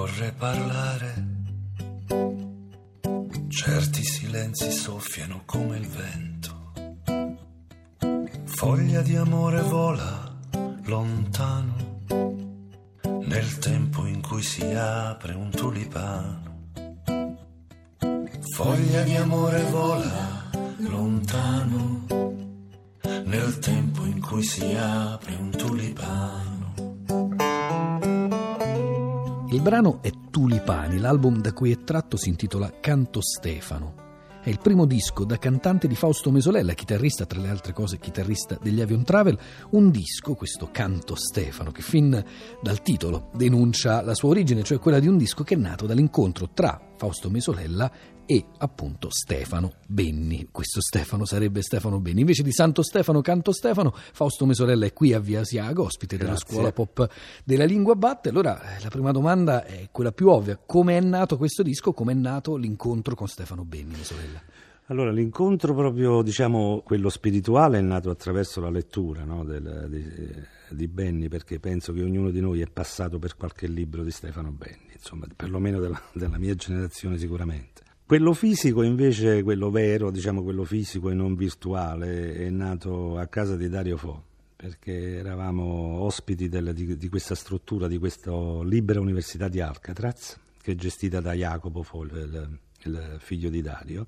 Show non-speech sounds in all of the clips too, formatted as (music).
occorre parlare. Certi silenzi soffiano come il vento. Foglia di amore vola lontano nel tempo in cui si apre un tulipano. Foglia di amore vola lontano nel tempo in cui si apre un tulipano. Il brano è Tulipani, l'album da cui è tratto si intitola Canto Stefano. È il primo disco da cantante di Fausto Mesolella, chitarrista, tra le altre cose chitarrista degli Avion Travel, un disco, questo Canto Stefano, che fin dal titolo denuncia la sua origine, cioè quella di un disco che è nato dall'incontro tra Fausto Mesolella e appunto Stefano Benni. Questo Stefano sarebbe Stefano Benni. Invece di Santo Stefano, Canto Stefano, Fausto Mesolella è qui a Via Asiago, ospite Grazie. della scuola pop della lingua batte. Allora, eh, la prima domanda è quella più ovvia. Come è nato questo disco? Come è nato l'incontro con Stefano Benni, Mesolella? Allora, l'incontro proprio, diciamo, quello spirituale è nato attraverso la lettura no, del, di, di, Benni, perché penso che ognuno di noi è passato per qualche libro di Stefano Benni, insomma, perlomeno della, della mia generazione sicuramente. Quello fisico invece, quello vero, diciamo quello fisico e non virtuale, è nato a casa di Dario Fo, perché eravamo ospiti del, di, di, questa struttura, di questa libera università di Alcatraz, che è gestita da Jacopo Fo, il, il figlio di Dario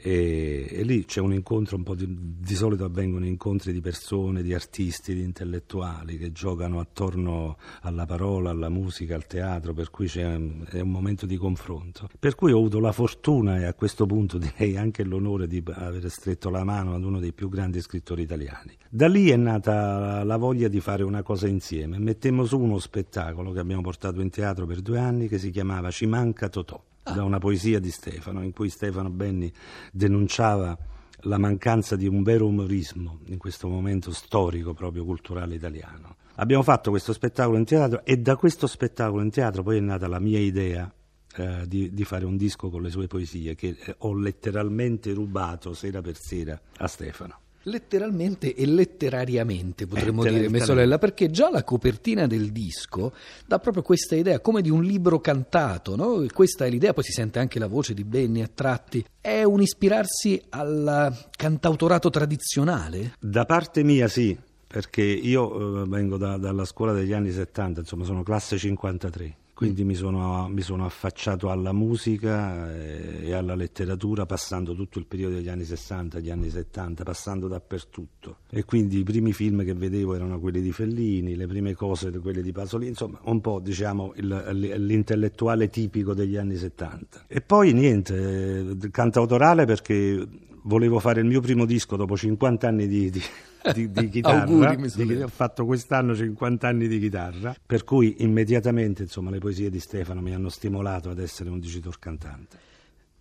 e, e, lì c'è un incontro un po' di, di, solito avvengono incontri di persone, di artisti, di intellettuali che giocano attorno alla parola, alla musica, al teatro, per cui c'è è un momento di confronto. Per cui ho avuto la fortuna e a questo punto (laughs) direi anche l'onore di aver stretto la mano ad uno dei più grandi scrittori italiani. Da lì è nata la voglia di fare una cosa insieme. Mettemmo su uno spettacolo che abbiamo portato in teatro per due anni che si chiamava Ci manca Totò da una poesia di Stefano, in cui Stefano Benni denunciava la mancanza di un vero umorismo in questo momento storico proprio culturale italiano. Abbiamo fatto questo spettacolo in teatro e da questo spettacolo in teatro poi è nata la mia idea eh, di, di, fare un disco con le sue poesie che eh, ho letteralmente rubato sera per sera a Stefano letteralmente e letterariamente potremmo eh, dire, mia sorella, perché già la copertina del disco dà proprio questa idea come di un libro cantato, no? questa è l'idea, poi si sente anche la voce di Benny a tratti, è un ispirarsi al cantautorato tradizionale? Da parte mia sì, perché io eh, vengo da, dalla scuola degli anni 70, insomma sono classe 53 quindi mi sono, mi sono, affacciato alla musica eh, e alla letteratura passando tutto il periodo degli anni 60, gli anni 70, passando dappertutto. E quindi i primi film che vedevo erano quelli di Fellini, le prime cose quelle di Pasolini, insomma un po' diciamo il, l'intellettuale tipico degli anni 70. E poi niente, eh, cantautorale perché volevo fare il mio primo disco dopo 50 anni di, di di, di (laughs) chitarra. Auguri, di, ho fatto quest'anno 50 anni di chitarra, per cui immediatamente insomma, le poesie di Stefano mi hanno stimolato ad essere un dicitor cantante.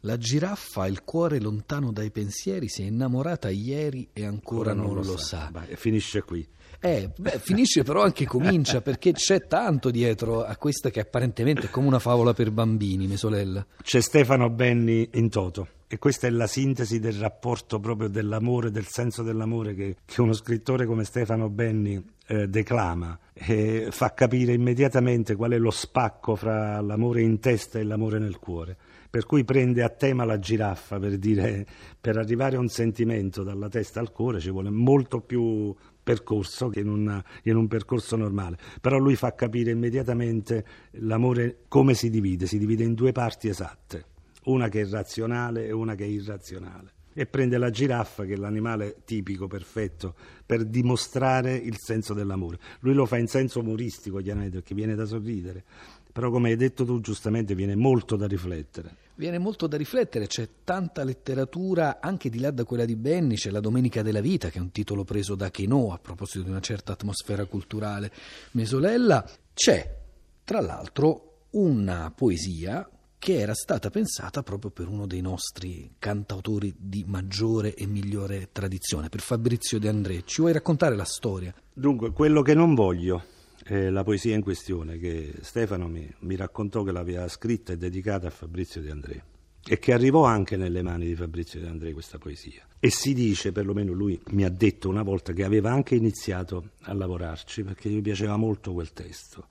La giraffa ha il cuore lontano dai pensieri, si è innamorata ieri e ancora, non, non, lo, lo sa. sa. Beh, finisce qui. Eh, beh, finisce però anche (laughs) comincia perché c'è tanto dietro a questa che apparentemente è come una favola per bambini, mia sorella. C'è Stefano Benni in toto e questa è la sintesi del rapporto proprio dell'amore, del senso dell'amore che, che uno scrittore come Stefano Benni eh, declama e fa capire immediatamente qual è lo spacco fra l'amore in testa e l'amore nel cuore. Per cui prende a tema la giraffa per dire per arrivare a un sentimento dalla testa al cuore ci vuole molto più percorso che in, una, in, un percorso normale. Però lui fa capire immediatamente l'amore come si divide, si divide in due parti esatte, una che è razionale e una che è irrazionale. E prende la giraffa, che è l'animale tipico, perfetto, per dimostrare il senso dell'amore. Lui lo fa in senso umoristico, chiaramente, perché viene da sorridere però come hai detto tu giustamente viene molto da riflettere. Viene molto da riflettere, c'è tanta letteratura anche di là da quella di Benni, c'è La Domenica della Vita che è un titolo preso da Chenò a proposito di una certa atmosfera culturale mesolella, c'è tra l'altro una poesia che era stata pensata proprio per uno dei nostri cantautori di maggiore e migliore tradizione, per Fabrizio De André. Ci vuoi raccontare la storia? Dunque, quello che non voglio eh, la poesia in questione che Stefano mi, mi, raccontò che l'aveva scritta e dedicata a Fabrizio De André e che arrivò anche nelle mani di Fabrizio De André questa poesia. E si dice, perlomeno lui mi ha detto una volta, che aveva anche iniziato a lavorarci perché gli piaceva molto quel testo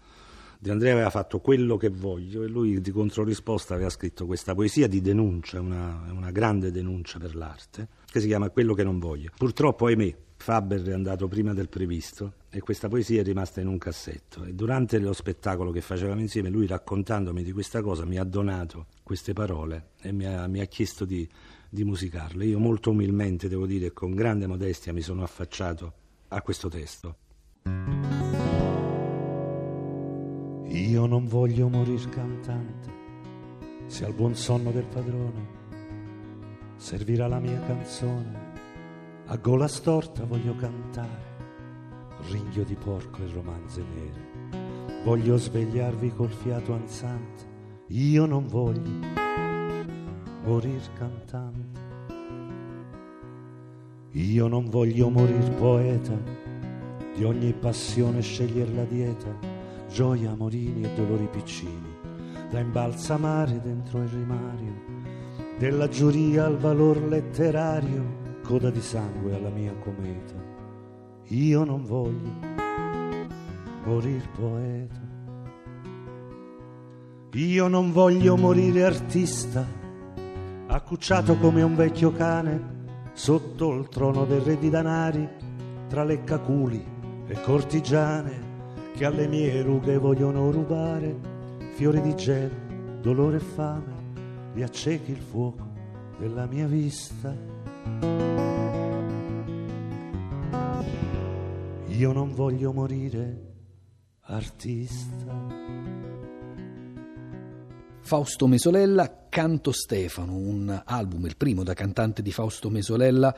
De Andrea aveva fatto quello che voglio e lui di controrisposta aveva scritto questa poesia di denuncia, una, una grande denuncia per l'arte, che si chiama Quello che non voglio. Purtroppo, ahimè, Faber è andato prima del previsto e questa poesia è rimasta in un cassetto e durante lo spettacolo che facevamo insieme lui raccontandomi di questa cosa mi ha donato queste parole e mi ha, mi ha chiesto di, di musicarle. Io molto umilmente, devo dire, con grande modestia mi sono affacciato a questo testo. Io non voglio morir cantante, se al buon sonno del padrone servirà la mia canzone. A gola storta voglio cantare, ringhio di porco e romanze nere. Voglio svegliarvi col fiato ansante, io non voglio morir cantante. Io non voglio morir poeta, di ogni passione sceglier la dieta gioia, amorini e dolori piccini, da imbalsamare dentro il rimario, della giuria al valor letterario, coda di sangue alla mia cometa. Io non voglio morir poeta. Io non voglio morire artista, accucciato come un vecchio cane sotto il trono del re di danari, tra leccaculi e cortigiane che alle mie rughe vogliono rubare fiori di gel, dolore e fame, riaccechi il fuoco della mia vista. Io non voglio morire artista. Fausto Mesolella, Canto Stefano, un album, il primo da cantante di Fausto Mesolella,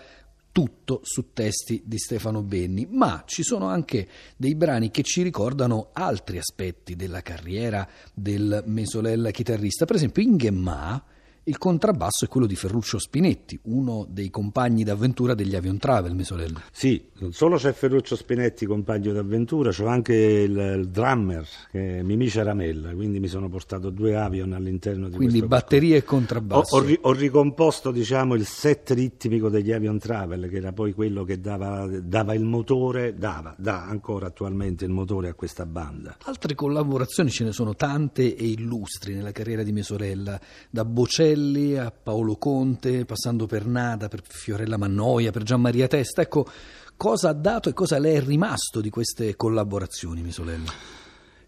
tutto su testi di Stefano Benni, ma ci sono anche dei brani che ci ricordano altri aspetti della carriera del Mesolella chitarrista. Per esempio, in Gemma il contrabbasso è quello di Ferruccio Spinetti, uno dei compagni d'avventura degli Avion Travel, Mesolella. Sì, non solo c'è Ferruccio Spinetti, compagno d'avventura, c'è anche il, il, drummer, che è Mimì Ceramella, quindi mi sono portato due Avion all'interno di quindi questo batteria e contrabbasso. Ho, ho, ho ricomposto diciamo, il set ritmico degli Avion Travel, che era poi quello che dava, dava il motore, dava, dà ancora attualmente il motore a questa banda. Altre collaborazioni ce ne sono tante e illustri nella carriera di Mesolella, da Bocelli Torelli a Paolo Conte, passando per Nada, per Fiorella Mannoia, per Gianmaria Testa. Ecco, cosa ha dato e cosa le è rimasto di queste collaborazioni, Misolella?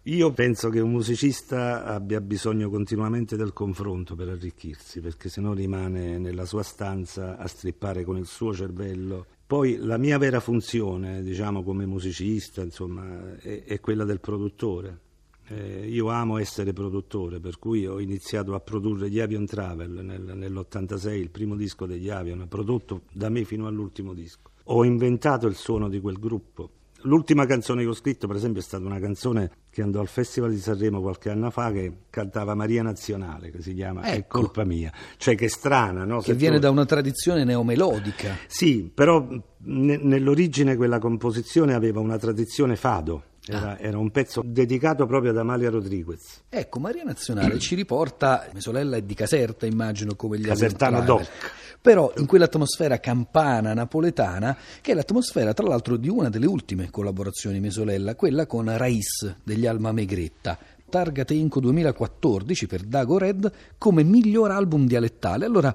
Io penso che un musicista abbia bisogno continuamente del confronto per arricchirsi, perché se no rimane nella sua stanza a strippare con il suo cervello. Poi la mia vera funzione, diciamo come musicista, insomma, è, è quella del produttore eh, io amo essere produttore, per cui ho iniziato a produrre gli Avion Travel nel, nell'86, il primo disco degli Avion, prodotto da me fino all'ultimo disco. Ho inventato il suono di quel gruppo. L'ultima canzone che ho scritto, per esempio, è stata una canzone che andò al Festival di Sanremo qualche anno fa che cantava Maria Nazionale, che si chiama ecco. È colpa mia. Cioè che è strana, no? Che viene tu... da una tradizione neomelodica. Sì, però ne, nell'origine quella composizione aveva una tradizione fado era, ah. era, un pezzo dedicato proprio ad Amalia Rodriguez. Ecco, Maria Nazionale ci riporta, mia sorella è di Caserta, immagino, come gli Casertano Doc. Però in quell'atmosfera campana napoletana, che è l'atmosfera tra l'altro di una delle ultime collaborazioni Mesolella, quella con Rais degli Alma Megretta. Targate Inco 2014 per Dago Red come miglior album dialettale. Allora,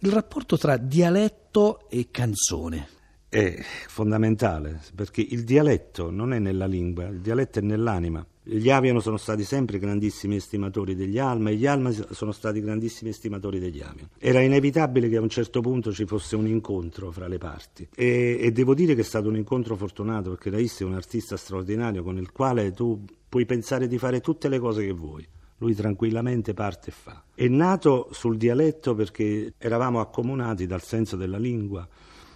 il rapporto tra dialetto e canzone è fondamentale perché il dialetto non è nella lingua, il dialetto è nell'anima. Gli Aviano sono stati sempre grandissimi estimatori degli Alma e gli Alma sono stati grandissimi estimatori degli Aviano. Era inevitabile che a un certo punto ci fosse un incontro fra le parti e, e devo dire che è stato un incontro fortunato perché Raiss è un artista straordinario con il quale tu puoi pensare di fare tutte le cose che vuoi. Lui tranquillamente parte e fa. È nato sul dialetto perché eravamo accomunati dal senso della lingua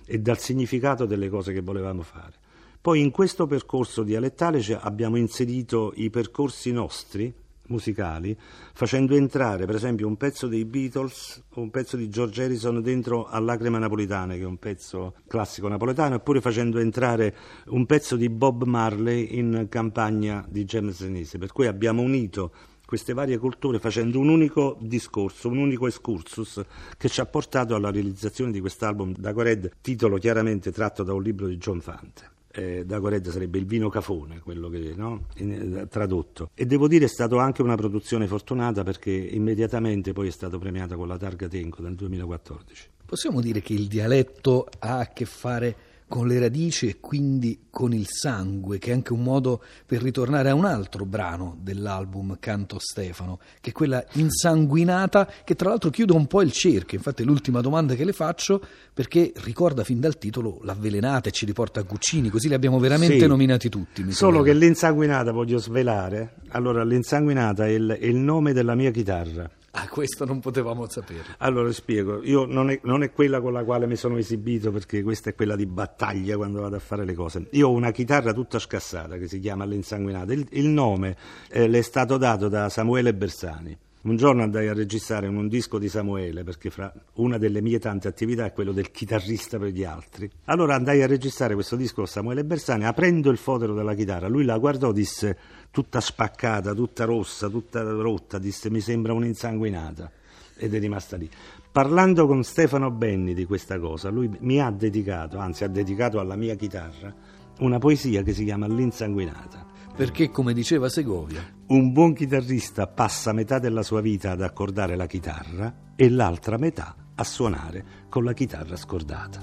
e dal significato delle cose che volevamo fare. Poi in questo percorso dialettale abbiamo inserito i percorsi nostri musicali, facendo entrare per esempio un pezzo dei Beatles o un pezzo di George Harrison dentro a Lacrime Napolitane, che è un pezzo classico napoletano, oppure facendo entrare un pezzo di Bob Marley in campagna di James Denise, per cui abbiamo unito queste varie culture facendo un unico discorso, un unico excursus che ci ha portato alla realizzazione di quest'album da Cored, titolo chiaramente tratto da un libro di John Fante. eh, da Coredda sarebbe il vino cafone, quello che no? In, eh, tradotto. E devo dire è stata anche una produzione fortunata perché immediatamente poi è stato premiata con la Targa Tenco nel 2014. Possiamo dire che il dialetto ha a che fare con le radici e quindi con il sangue, che è anche un modo per ritornare a un altro brano dell'album Canto Stefano, che è quella insanguinata, che tra l'altro chiude un po' il cerchio. Infatti è l'ultima domanda che le faccio, perché ricorda fin dal titolo l'avvelenata e ci riporta a Guccini, così li abbiamo veramente sì, nominati tutti. Solo che l'insanguinata voglio svelare. Allora, l'insanguinata è il, è il nome della mia chitarra. Ah, questo non potevamo saperlo. Allora spiego, io non è, non è, quella con la quale mi sono esibito perché questa è quella di battaglia quando vado a fare le cose. Io ho una chitarra tutta scassata che si chiama L'Insanguinata. Il, il nome eh, le è stato dato da Samuele Bersani. Un giorno andai a registrare un disco di Samuele, perché fra una delle mie tante attività è quello del chitarrista per gli altri. Allora andai a registrare questo disco con Samuele Bersani, aprendo il fotero della chitarra. Lui la guardò, disse tutta spaccata, tutta rossa, tutta rotta, disse mi sembra un'insanguinata ed è rimasta lì. Parlando con Stefano Benni di questa cosa, lui mi ha dedicato, anzi ha dedicato alla mia chitarra, una poesia che si chiama L'insanguinata. Perché, come diceva Segovia, un buon chitarrista passa metà della sua vita ad accordare la chitarra e l'altra metà a suonare con la chitarra scordata.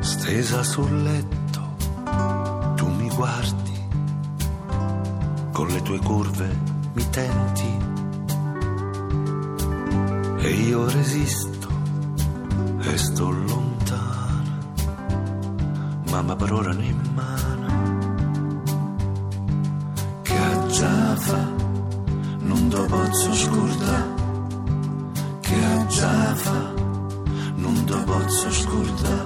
Stesa sul letto, tu mi guardi con le tue curve mi tenti. E io resisto e sto lontano, mamma per ora in mano, che a Jaffa non do posso scordare, che a Jaffa non do posso scordare.